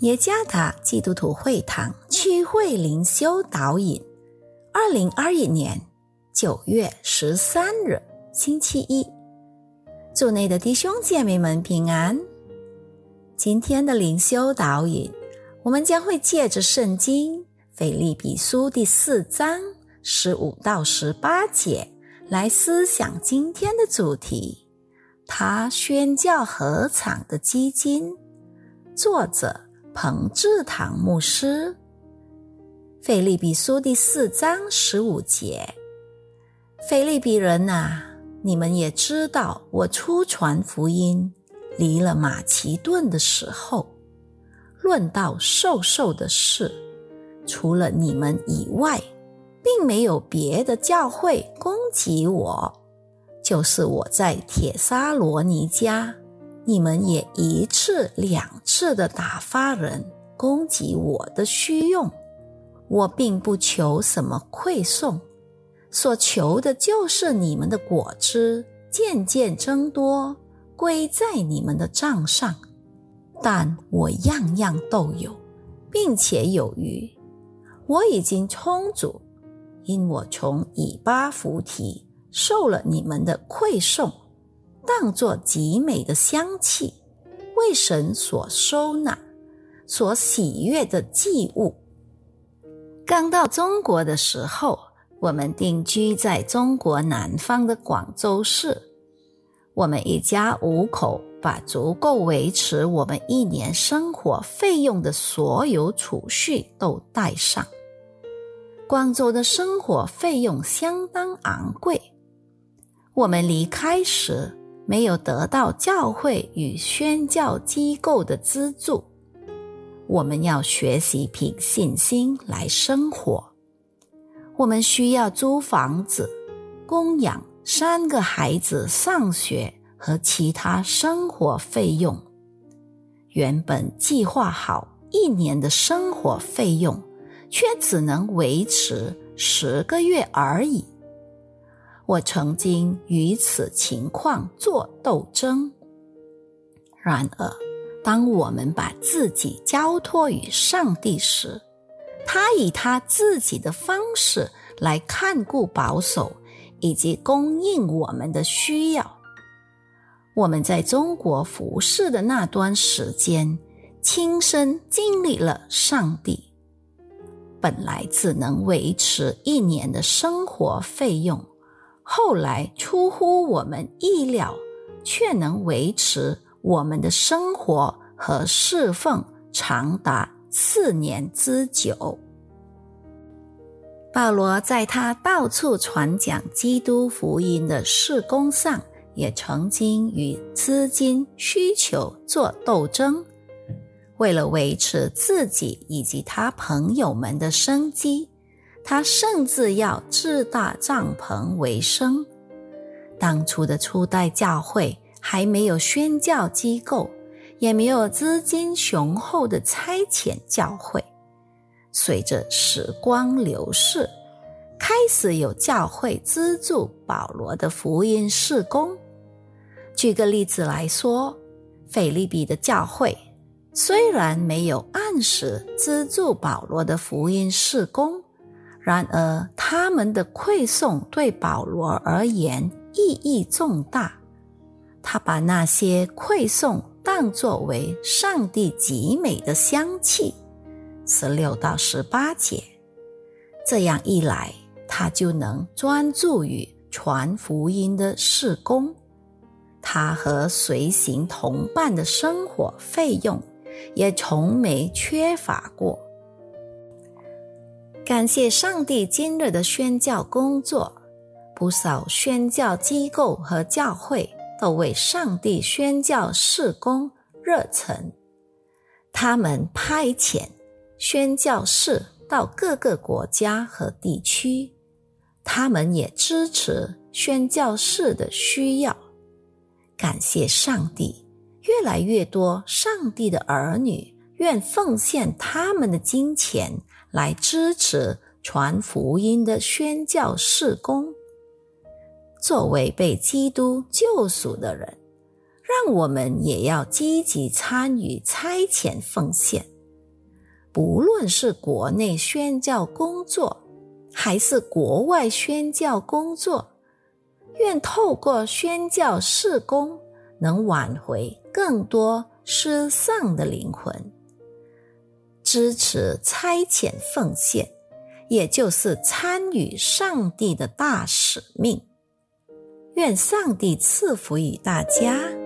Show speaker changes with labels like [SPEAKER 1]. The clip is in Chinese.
[SPEAKER 1] 耶加达基督徒会堂区会灵修导引，二零二一年九月十三日星期一，祝内的弟兄姐妹们平安。今天的灵修导引，我们将会借着圣经腓立比书第四章十五到十八节来思想今天的主题。他宣教合场的基金，作者。彭志堂牧师，《腓利比书》第四章十五节：腓利比人呐，你们也知道，我出传福音离了马其顿的时候，论到授受的事，除了你们以外，并没有别的教会攻击我，就是我在铁沙罗尼家。你们也一次两次的打发人攻击我的虚用，我并不求什么馈送，所求的就是你们的果子渐渐增多，归在你们的账上。但我样样都有，并且有余，我已经充足，因我从以巴弗提受了你们的馈送。当作极美的香气，为神所收纳、所喜悦的祭物。刚到中国的时候，我们定居在中国南方的广州市。我们一家五口把足够维持我们一年生活费用的所有储蓄都带上。广州的生活费用相当昂贵。我们离开时。没有得到教会与宣教机构的资助，我们要学习凭信心来生活。我们需要租房子，供养三个孩子上学和其他生活费用。原本计划好一年的生活费用，却只能维持十个月而已。我曾经与此情况做斗争。然而，当我们把自己交托于上帝时，他以他自己的方式来看顾、保守以及供应我们的需要。我们在中国服侍的那段时间，亲身经历了上帝本来只能维持一年的生活费用。后来出乎我们意料，却能维持我们的生活和侍奉长达四年之久。保罗在他到处传讲基督福音的事工上，也曾经与资金需求做斗争。为了维持自己以及他朋友们的生机。他甚至要自搭帐篷为生。当初的初代教会还没有宣教机构，也没有资金雄厚的差遣教会。随着时光流逝，开始有教会资助保罗的福音事工。举个例子来说，腓利比的教会虽然没有按时资助保罗的福音事工。然而，他们的馈送对保罗而言意义重大。他把那些馈送当作为上帝极美的香气，十六到十八节。这样一来，他就能专注于传福音的事工。他和随行同伴的生活费用也从没缺乏过。感谢上帝今日的宣教工作，不少宣教机构和教会都为上帝宣教事工热忱。他们派遣宣教士到各个国家和地区，他们也支持宣教士的需要。感谢上帝，越来越多上帝的儿女愿奉献他们的金钱。来支持传福音的宣教事工。作为被基督救赎的人，让我们也要积极参与差遣奉献，不论是国内宣教工作，还是国外宣教工作，愿透过宣教事工，能挽回更多失丧的灵魂，支持差遣奉献，也就是参与上帝的大使命。愿上帝赐福于大家。